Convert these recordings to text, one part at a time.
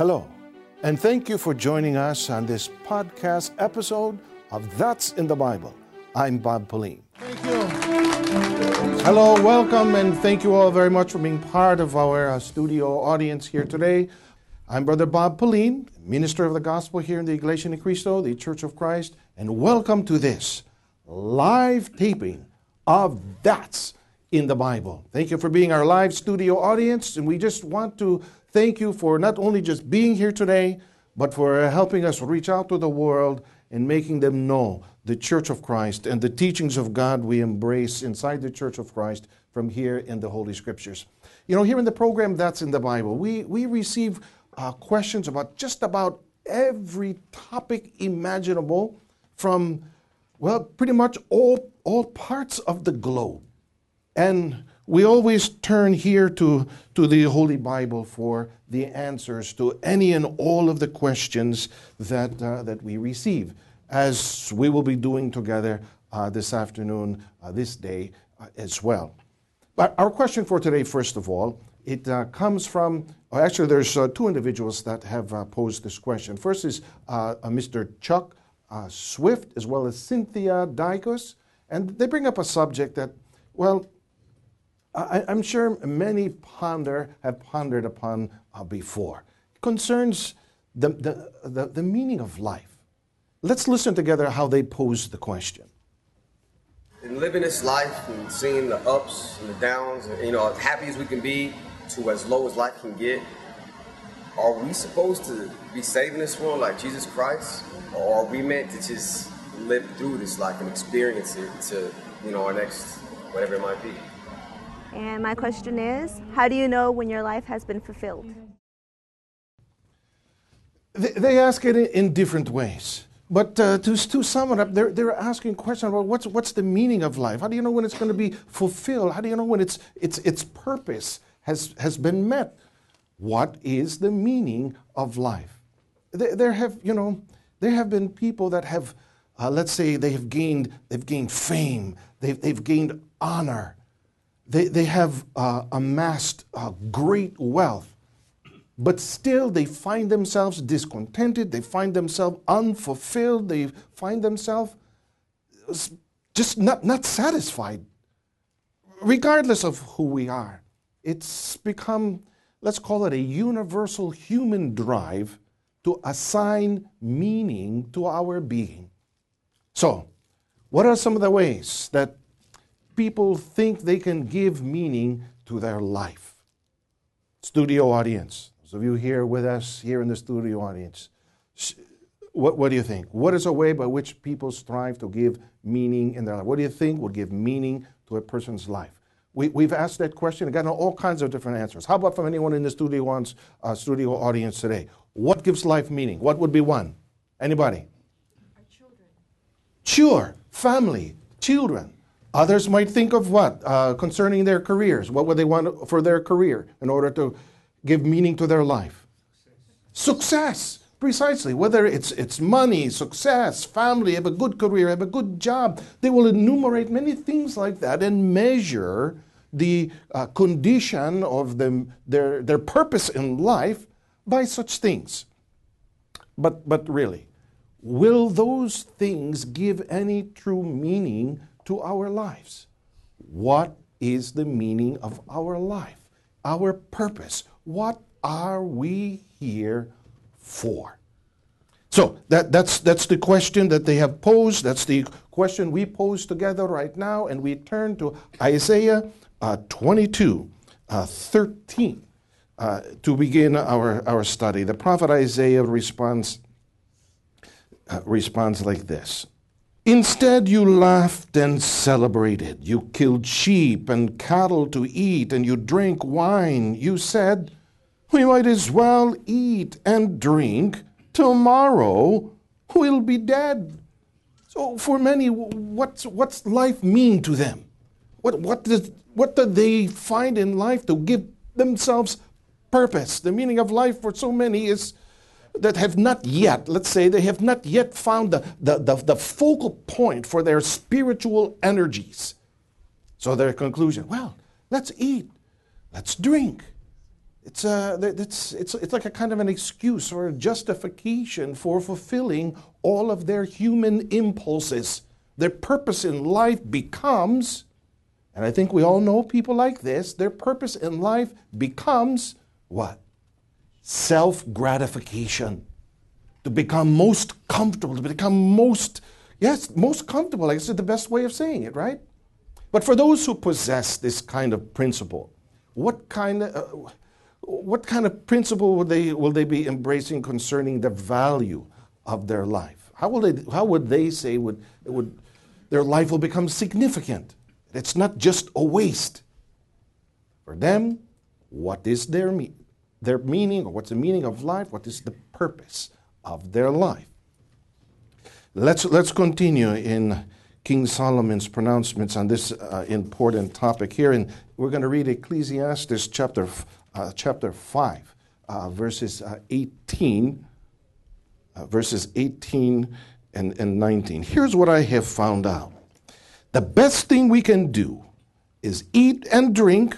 Hello, and thank you for joining us on this podcast episode of That's in the Bible. I'm Bob Pauline. Thank you. Hello, welcome, and thank you all very much for being part of our uh, studio audience here today. I'm Brother Bob Pauline, minister of the gospel here in the Iglesia Ni Cristo, the Church of Christ, and welcome to this live taping of That's in the Bible. Thank you for being our live studio audience, and we just want to thank you for not only just being here today, but for helping us reach out to the world and making them know the Church of Christ and the teachings of God we embrace inside the Church of Christ from here in the Holy Scriptures. You know, here in the program that's in the Bible, we, we receive uh, questions about just about every topic imaginable from, well, pretty much all, all parts of the globe. And we always turn here to, to the Holy Bible for the answers to any and all of the questions that, uh, that we receive, as we will be doing together uh, this afternoon, uh, this day uh, as well. But our question for today, first of all, it uh, comes from, actually, there's uh, two individuals that have posed this question. First is Mr. Chuck Swift, as well as Cynthia Dykos, and they bring up a subject that, well, I, am sure many ponder have pondered upon uh, before. It concerns the, the, the, the meaning of life. Let's listen together how they pose the question. In living this life and seeing the ups and the downs, and, you know, as happy as we can be to as low as life can get, are we supposed to be saving this world like Jesus Christ? Or are we meant to just live through this life and experience it to, you know, our next, whatever it might be? And my question is how do you know when your life has been fulfilled? They ask it in different ways. But uh, to, to sum it up, they're, they're asking questions about what's, what's the meaning of life? How do you know when it's going to be fulfilled? How do you know when its, its, its purpose has, has been met? What is the meaning of life? There, there have, you know, there have been people that have, uh, let's say, they have gained, they've gained fame, they've, they've gained honor, they, they have uh, amassed uh, great wealth, but still they find themselves discontented, they find themselves unfulfilled, they find themselves just not, not satisfied, regardless of who we are. It's become, let's call it a universal human drive to assign meaning to our being. So, what are some of the ways that people think they can give meaning to their life. Studio audience, those of you here with us, here in the studio audience, what, what do you think? What is a way by which people strive to give meaning in their life? What do you think would give meaning to a person's life? We, we've asked that question and gotten all kinds of different answers. How about from anyone in the studio, ones, uh, studio audience today? What gives life meaning? What would be one? Anybody? Our children. Sure, family, children. Others might think of what? Uh, concerning their careers. What would they want for their career in order to give meaning to their life? Success. Precisely. Whether it's, it's money, success, family, have a good career, have a good job. They will enumerate many things like that and measure the uh, condition of them, their, their purpose in life by such things. But, but really, will those things give any true meaning to our lives. What is the meaning of our life? Our purpose? What are we here for? So that, that's, that's the question that they have posed. That's the question we pose together right now. And we turn to Isaiah uh, 22, uh, 13 uh, to begin our, our study. The prophet Isaiah responds, uh, responds like this Instead, you laughed and celebrated. You killed sheep and cattle to eat, and you drank wine. You said, We might as well eat and drink. Tomorrow we'll be dead. So, for many, what's, what's life mean to them? What, what, does, what do they find in life to give themselves purpose? The meaning of life for so many is that have not yet, let's say, they have not yet found the, the, the, the, focal point for their spiritual energies. So their conclusion, well, let's eat, let's drink, it's, uh, a, it's, it's, it's like a kind of an excuse or a justification for fulfilling all of their human impulses. Their purpose in life becomes, and I think we all know people like this, their purpose in life becomes what? Self gratification. To become most comfortable, to become most, yes, most comfortable. I guess is the best way of saying it, right? But for those who possess this kind of principle, what kind of, uh, what kind of principle will they, will they be embracing concerning the value of their life? How, will they, how would they say would, would, their life will become significant? It's not just a waste. For them, what is their, their meaning, or what's the meaning of life? What is the purpose of their life? Let's, let's continue in King Solomon's pronouncements on this uh, important topic here. And we're going to read Ecclesiastes chapter, uh, chapter 5, uh, verses uh, 18, uh, verses 18 and, and 19. Here's what I have found out the best thing we can do is eat and drink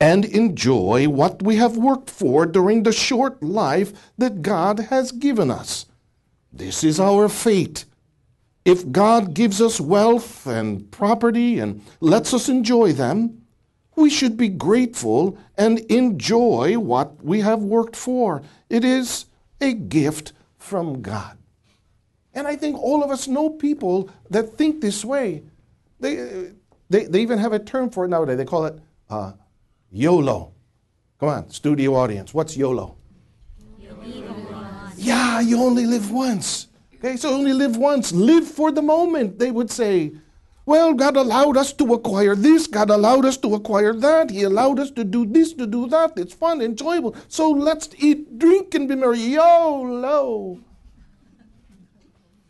and enjoy what we have worked for during the short life that God has given us. This is our fate. If God gives us wealth and property and lets us enjoy them, we should be grateful and enjoy what we have worked for. It is a gift from God. And I think all of us know people that think this way. They, they, they even have a term for it nowadays. They call it uh, YOLO. Come on, studio audience. What's YOLO? Yeah, you only live once. Okay, so only live once. Live for the moment, they would say. Well, God allowed us to acquire this. God allowed us to acquire that. He allowed us to do this, to do that. It's fun, enjoyable. So let's eat, drink, and be merry. YOLO.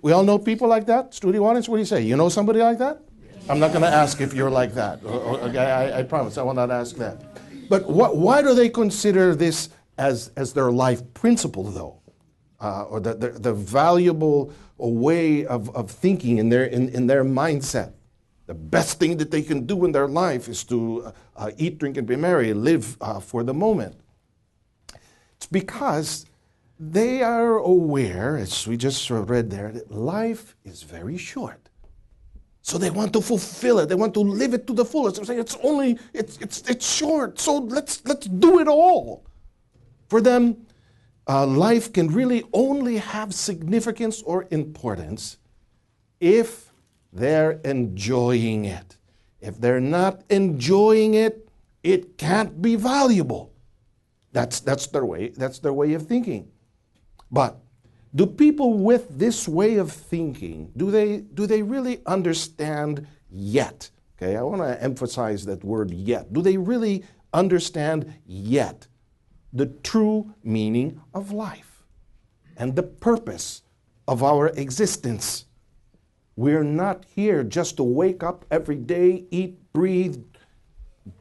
We all know people like that? Studio audience, what do you say? You know somebody like that? I'm not going to ask if you're like that. Okay, I, I promise I will not ask that. But what, why do they consider this as, as their life principle, though? uh, or the, the, the, valuable way of, of thinking in their, in, in their mindset. The best thing that they can do in their life is to uh, uh, eat, drink, and be merry, live uh, for the moment. It's because they are aware, as we just read there, that life is very short. So they want to fulfill it. They want to live it to the fullest. They're saying it's only it's it's it's short. So let's let's do it all. For them, uh, life can really only have significance or importance if they're enjoying it. If they're not enjoying it, it can't be valuable. That's, that's, their way, that's their way of thinking. But do people with this way of thinking, do they, do they really understand yet? Okay, I want to emphasize that word yet. Do they really understand yet the true meaning of life and the purpose of our existence. We're not here just to wake up every day, eat, breathe,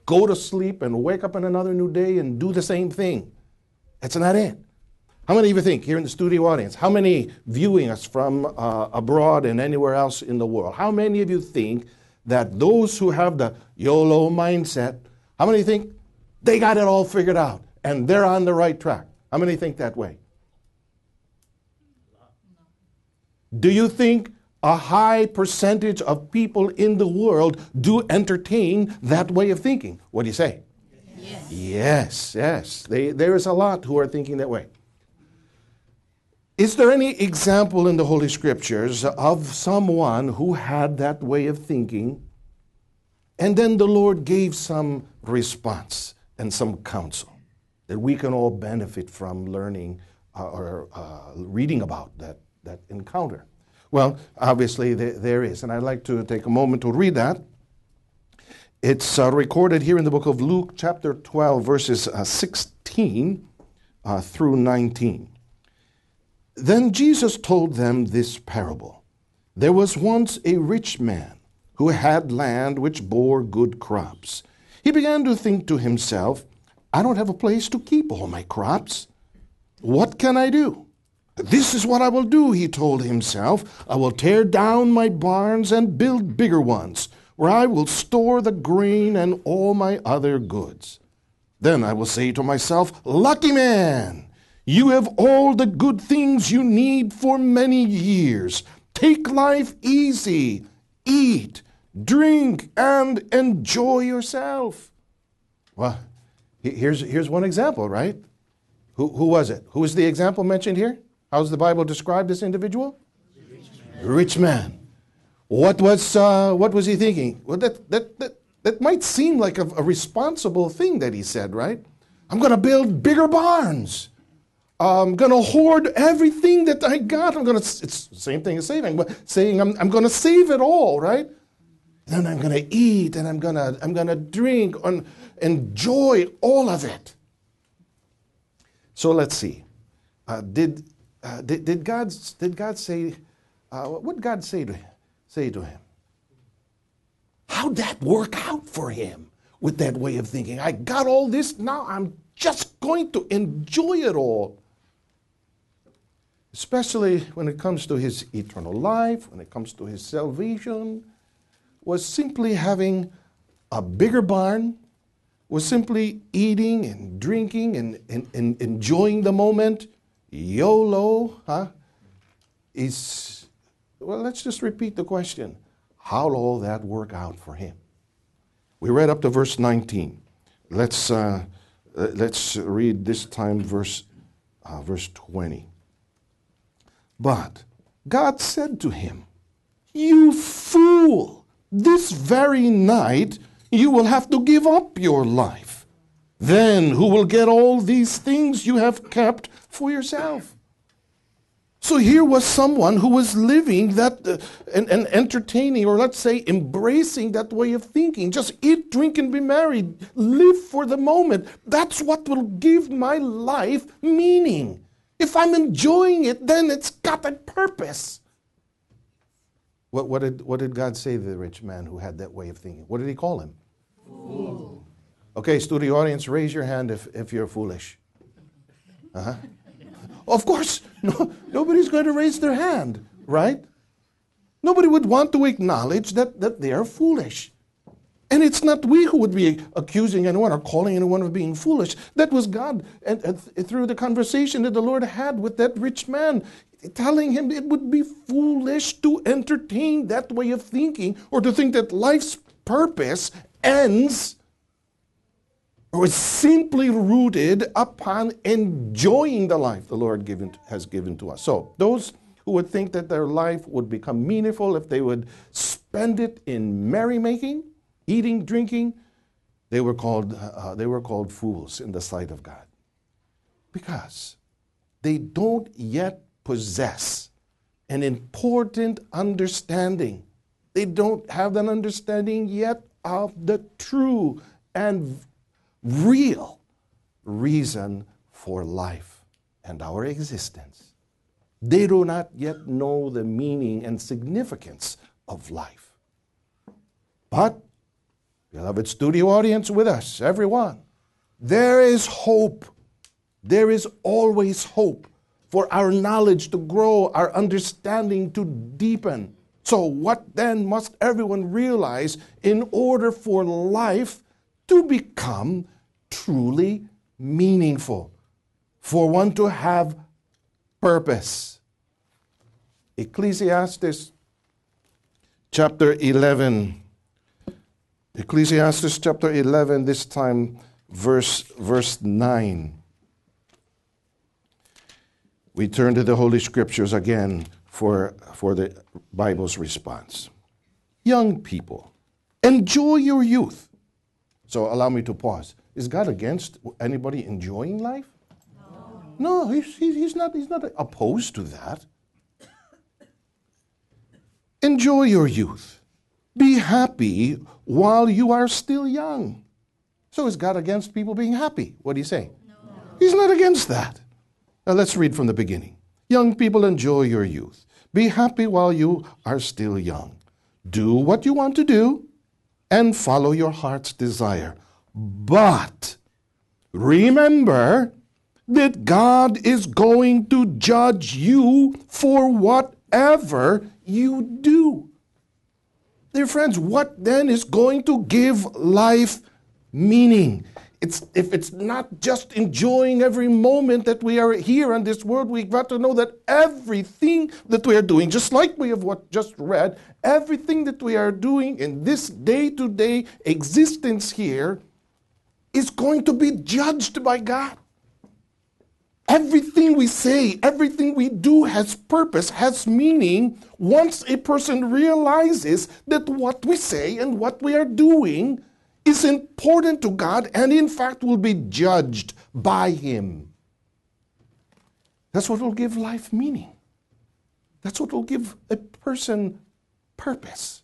go to sleep, and wake up in another new day and do the same thing. That's not it. How many of you think, here in the studio audience, how many viewing us from uh, abroad and anywhere else in the world, how many of you think that those who have the YOLO mindset, how many think they got it all figured out? and they're on the right track. How many think that way? Do you think a high percentage of people in the world do entertain that way of thinking? What do you say? Yes, yes. yes. They, there is a lot who are thinking that way. Is there any example in the Holy Scriptures of someone who had that way of thinking and then the Lord gave some response and some counsel? that we can all benefit from learning uh, or uh, reading about that, that encounter? Well, obviously there, there is, and I'd like to take a moment to read that. It's uh, recorded here in the book of Luke, chapter 12, verses uh, 16 uh, through 19. Then Jesus told them this parable There was once a rich man who had land which bore good crops. He began to think to himself, I don't have a place to keep all my crops. What can I do? This is what I will do, he told himself. I will tear down my barns and build bigger ones, where I will store the grain and all my other goods. Then I will say to myself, Lucky man! You have all the good things you need for many years. Take life easy. Eat, drink, and enjoy yourself. Well, here's, here's one example, right? Who, who was it? Who was the example mentioned here? How's the Bible describe this individual? Rich man. Rich man. What was, uh, what was he thinking? Well, that, that, that, that might seem like a, a responsible thing that he said, right? I'm going to build bigger barns. I'm going to hoard everything that I got. I'm going to, it's the same thing as saving, but saying I'm, I'm going to save it all, right? Then I'm going to eat and I'm going to, I'm going to drink and enjoy all of it. So let's see. Uh, did, uh, did, did, God, did God say, uh, what did God say to him? Say to him? How'd that work out for him with that way of thinking? I got all this, now I'm just going to enjoy it all. Especially when it comes to his eternal life, when it comes to his salvation, was simply having a bigger barn, was simply eating and drinking and, and, and enjoying the moment. YOLO, huh? Is, well, let's just repeat the question how will all that work out for him? We read up to verse 19. Let's, uh, let's read this time verse, uh, verse 20. But God said to him, You fool, this very night you will have to give up your life. Then who will get all these things you have kept for yourself? So here was someone who was living that uh, and, and entertaining, or let's say embracing that way of thinking. Just eat, drink, and be married. Live for the moment. That's what will give my life meaning. If I'm enjoying it, then it's got a purpose. What, what, did, what did God say to the rich man who had that way of thinking? What did he call him? Fool. Okay, studio audience, raise your hand if, if you're foolish. Uh-huh. Of course, no, nobody's going to raise their hand, right? Nobody would want to acknowledge that, that they are foolish. And it's not we who would be accusing anyone or calling anyone of being foolish. That was God and, and through the conversation that the Lord had with that rich man, telling him it would be foolish to entertain that way of thinking or to think that life's purpose ends or is simply rooted upon enjoying the life the Lord given, has given to us. So, those who would think that their life would become meaningful if they would spend it in merrymaking, eating, drinking, they were called, uh, they were called fools in the sight of God. Because they don't yet possess an important understanding. They don't have an understanding yet of the true and real reason for life and our existence. They do not yet know the meaning and significance of life. But, beloved studio audience with us, everyone, there is hope. There is always hope for our knowledge to grow, our understanding to deepen. So, what then must everyone realize in order for life to become truly meaningful, for one to have purpose. Ecclesiastes chapter 11. Ecclesiastes chapter 11, this time verse, verse 9. We turn to the Holy Scriptures again for, for the Bible's response. Young people, enjoy your youth. So allow me to pause. Is God against anybody enjoying life? No, no he's, he's, not, he's not opposed to that. Enjoy your youth. Be happy while you are still young. So is God against people being happy? What do you say? No. He's not against that. Now let's read from the beginning. Young people, enjoy your youth. Be happy while you are still young. Do what you want to do and follow your heart's desire. But remember that God is going to judge you for whatever you do. Dear friends, what then is going to give life meaning? it's, if it's not just enjoying every moment that we are here in this world, we've got to know that everything that we are doing, just like we have what just read, everything that we are doing in this day to day existence here is going to be judged by God. Everything we say, everything we do has purpose, has meaning once a person realizes that what we say and what we are doing is important to God and, in fact, will be judged by Him. That's what will give life meaning. That's what will give a person purpose.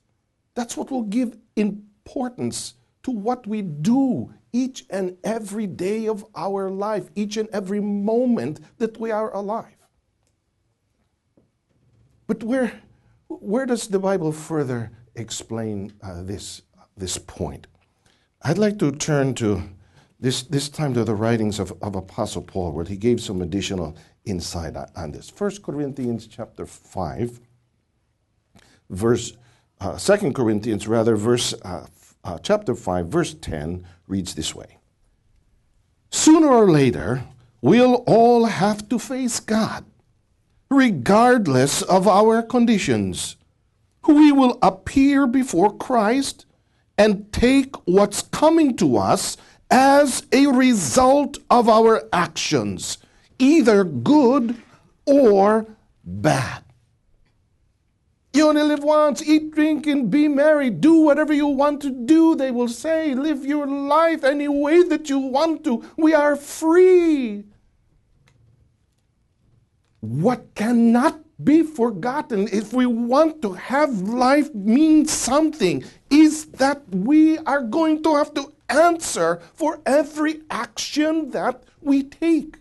That's what will give importance to what we do each and every day of our life, each and every moment that we are alive. But where, where does the Bible further explain uh, this, this point? I'd like to turn to this, this time to the writings of, of Apostle Paul, where he gave some additional insight on this. 1 Corinthians chapter 5, verse, uh, 2 Corinthians rather, verse uh, uh, chapter 5, verse 10 reads this way Sooner or later, we'll all have to face God, regardless of our conditions. We will appear before Christ and take what's coming to us as a result of our actions, either good or bad. You only live once. Eat, drink, and be merry. Do whatever you want to do, they will say. Live your life any way that you want to. We are free. What cannot be forgotten if we want to have life mean something is that we are going to have to answer for every action that we take.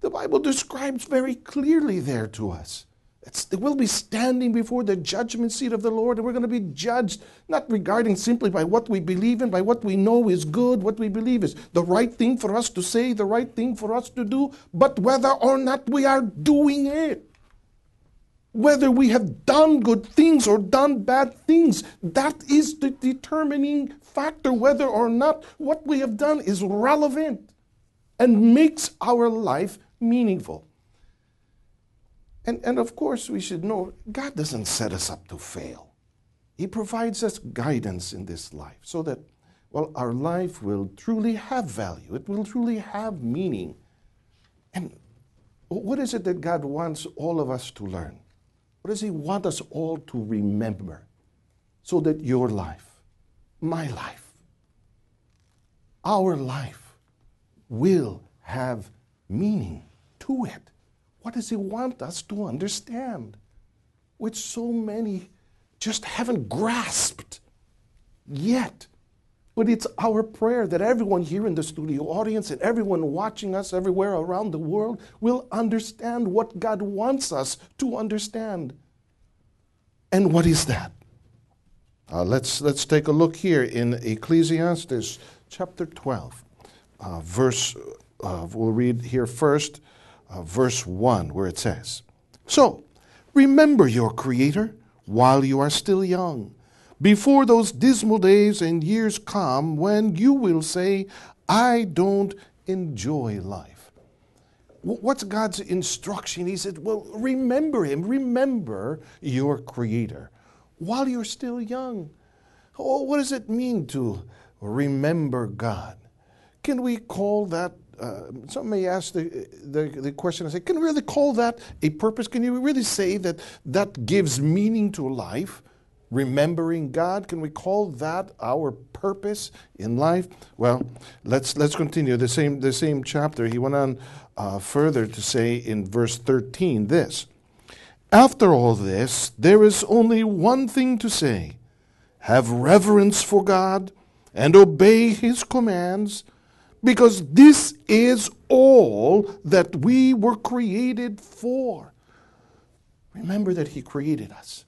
The Bible describes very clearly there to us it's, we'll be standing before the judgment seat of the Lord, and we're going to be judged not regarding simply by what we believe in, by what we know is good, what we believe is the right thing for us to say, the right thing for us to do, but whether or not we are doing it. Whether we have done good things or done bad things, that is the determining factor, whether or not what we have done is relevant and makes our life meaningful. And, and of course, we should know God doesn't set us up to fail. He provides us guidance in this life so that, well, our life will truly have value, it will truly have meaning. And what is it that God wants all of us to learn? What does He want us all to remember so that your life, my life, our life will have meaning to it? What does He want us to understand? Which so many just haven't grasped yet. But it's our prayer that everyone here in the studio audience and everyone watching us everywhere around the world will understand what God wants us to understand. And what is that? Uh, let's, let's take a look here in Ecclesiastes chapter 12, uh, verse, uh, we'll read here first uh, verse 1, where it says, So, remember your Creator while you are still young, before those dismal days and years come when you will say, I don't enjoy life. What's God's instruction? He said, Well, remember Him, remember your Creator while you're still young. Oh, what does it mean to remember God? Can we call that uh, some may ask the, the, the question and say, can we really call that a purpose? Can you really say that that gives meaning to life? Remembering God, can we call that our purpose in life? Well, let's let's continue the same the same chapter. He went on uh, further to say in verse thirteen this: After all this, there is only one thing to say: Have reverence for God and obey His commands because this is all that we were created for. Remember that He created us.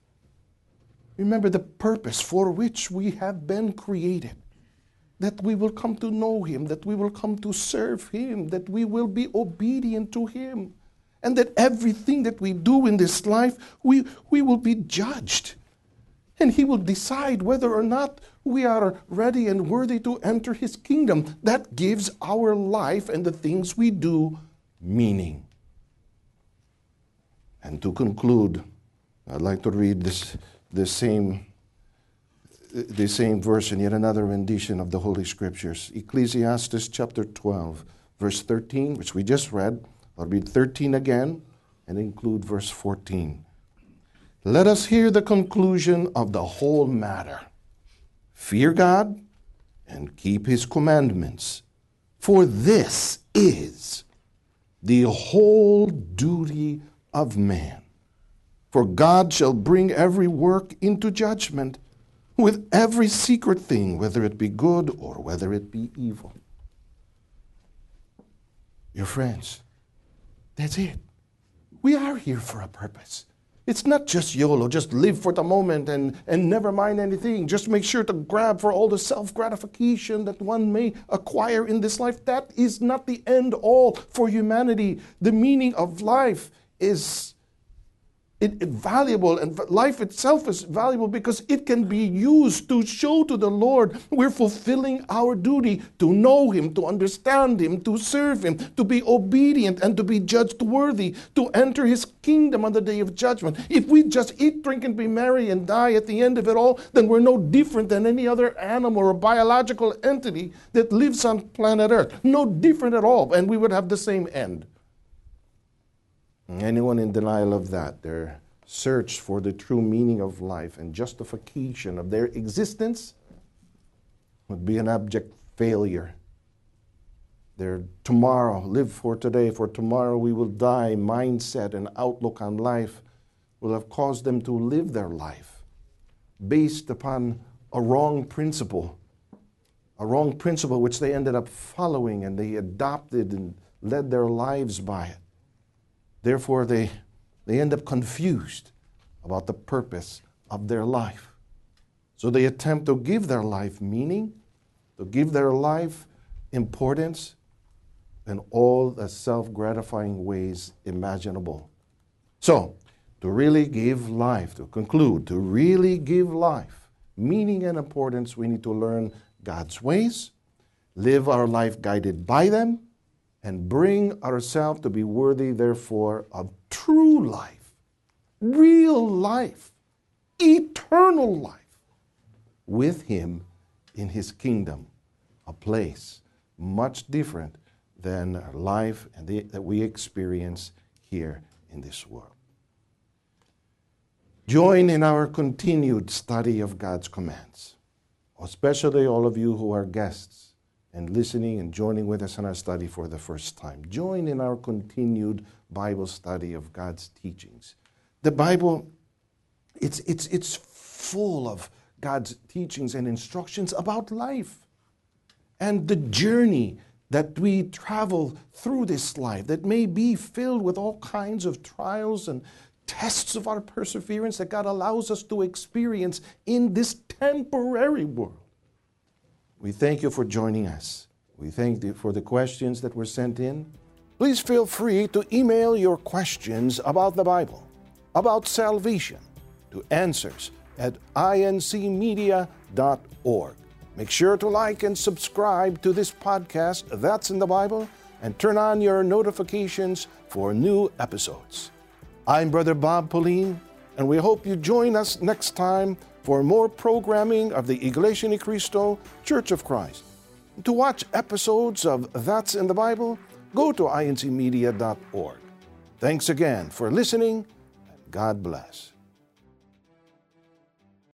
Remember the purpose for which we have been created. That we will come to know Him, that we will come to serve Him, that we will be obedient to Him, and that everything that we do in this life, we, we will be judged. And He will decide whether or not we are ready and worthy to enter His kingdom. That gives our life and the things we do meaning. And to conclude, I'd like to read this, this same the same verse in yet another rendition of the Holy Scriptures. Ecclesiastes chapter 12, verse 13, which we just read. I'll read 13 again and include verse 14. Let us hear the conclusion of the whole matter. Fear God and keep his commandments, for this is the whole duty of man. For God shall bring every work into judgment with every secret thing, whether it be good or whether it be evil. Your friends, that's it. We are here for a purpose. It's not just YOLO, just live for the moment and, and never mind anything. Just make sure to grab for all the self gratification that one may acquire in this life. That is not the end all for humanity. The meaning of life is it, it valuable and life itself is valuable because it can be used to show to the Lord we're fulfilling our duty to know Him, to understand Him, to serve Him, to be obedient and to be judged worthy, to enter His kingdom on the day of judgment. If we just eat, drink, and be merry and die at the end of it all, then we're no different than any other animal or biological entity that lives on planet Earth. No different at all, and we would have the same end. Anyone in denial of that, their search for the true meaning of life and justification of their existence would be an abject failure. Their tomorrow, live for today, for tomorrow we will die mindset and outlook on life will have caused them to live their life based upon a wrong principle, a wrong principle which they ended up following and they adopted and led their lives by it. Therefore, they, they end up confused about the purpose of their life. So they attempt to give their life meaning, to give their life importance in all the self gratifying ways imaginable. So, to really give life, to conclude, to really give life meaning and importance, we need to learn God's ways, live our life guided by them, and bring ourselves to be worthy, therefore, of true life, real life, eternal life with Him in His kingdom, a place much different than life that we experience here in this world. Join in our continued study of God's commands, especially all of you who are guests and listening and joining with us in our study for the first time. Join in our continued Bible study of God's teachings. The Bible, it's, it's, it's full of God's teachings and instructions about life and the journey that we travel through this life that may be filled with all kinds of trials and tests of our perseverance that God allows us to experience in this temporary world. We thank you for joining us. We thank you for the questions that were sent in. Please feel free to email your questions about the Bible, about salvation, to answers at incmedia.org. Make sure to like and subscribe to this podcast, That's in the Bible, and turn on your notifications for new episodes. I'm Brother Bob Pauline, and we hope you join us next time for more programming of the Iglesia Ni Cristo Church of Christ. To watch episodes of That's in the Bible, go to incmedia.org. Thanks again for listening, and God bless.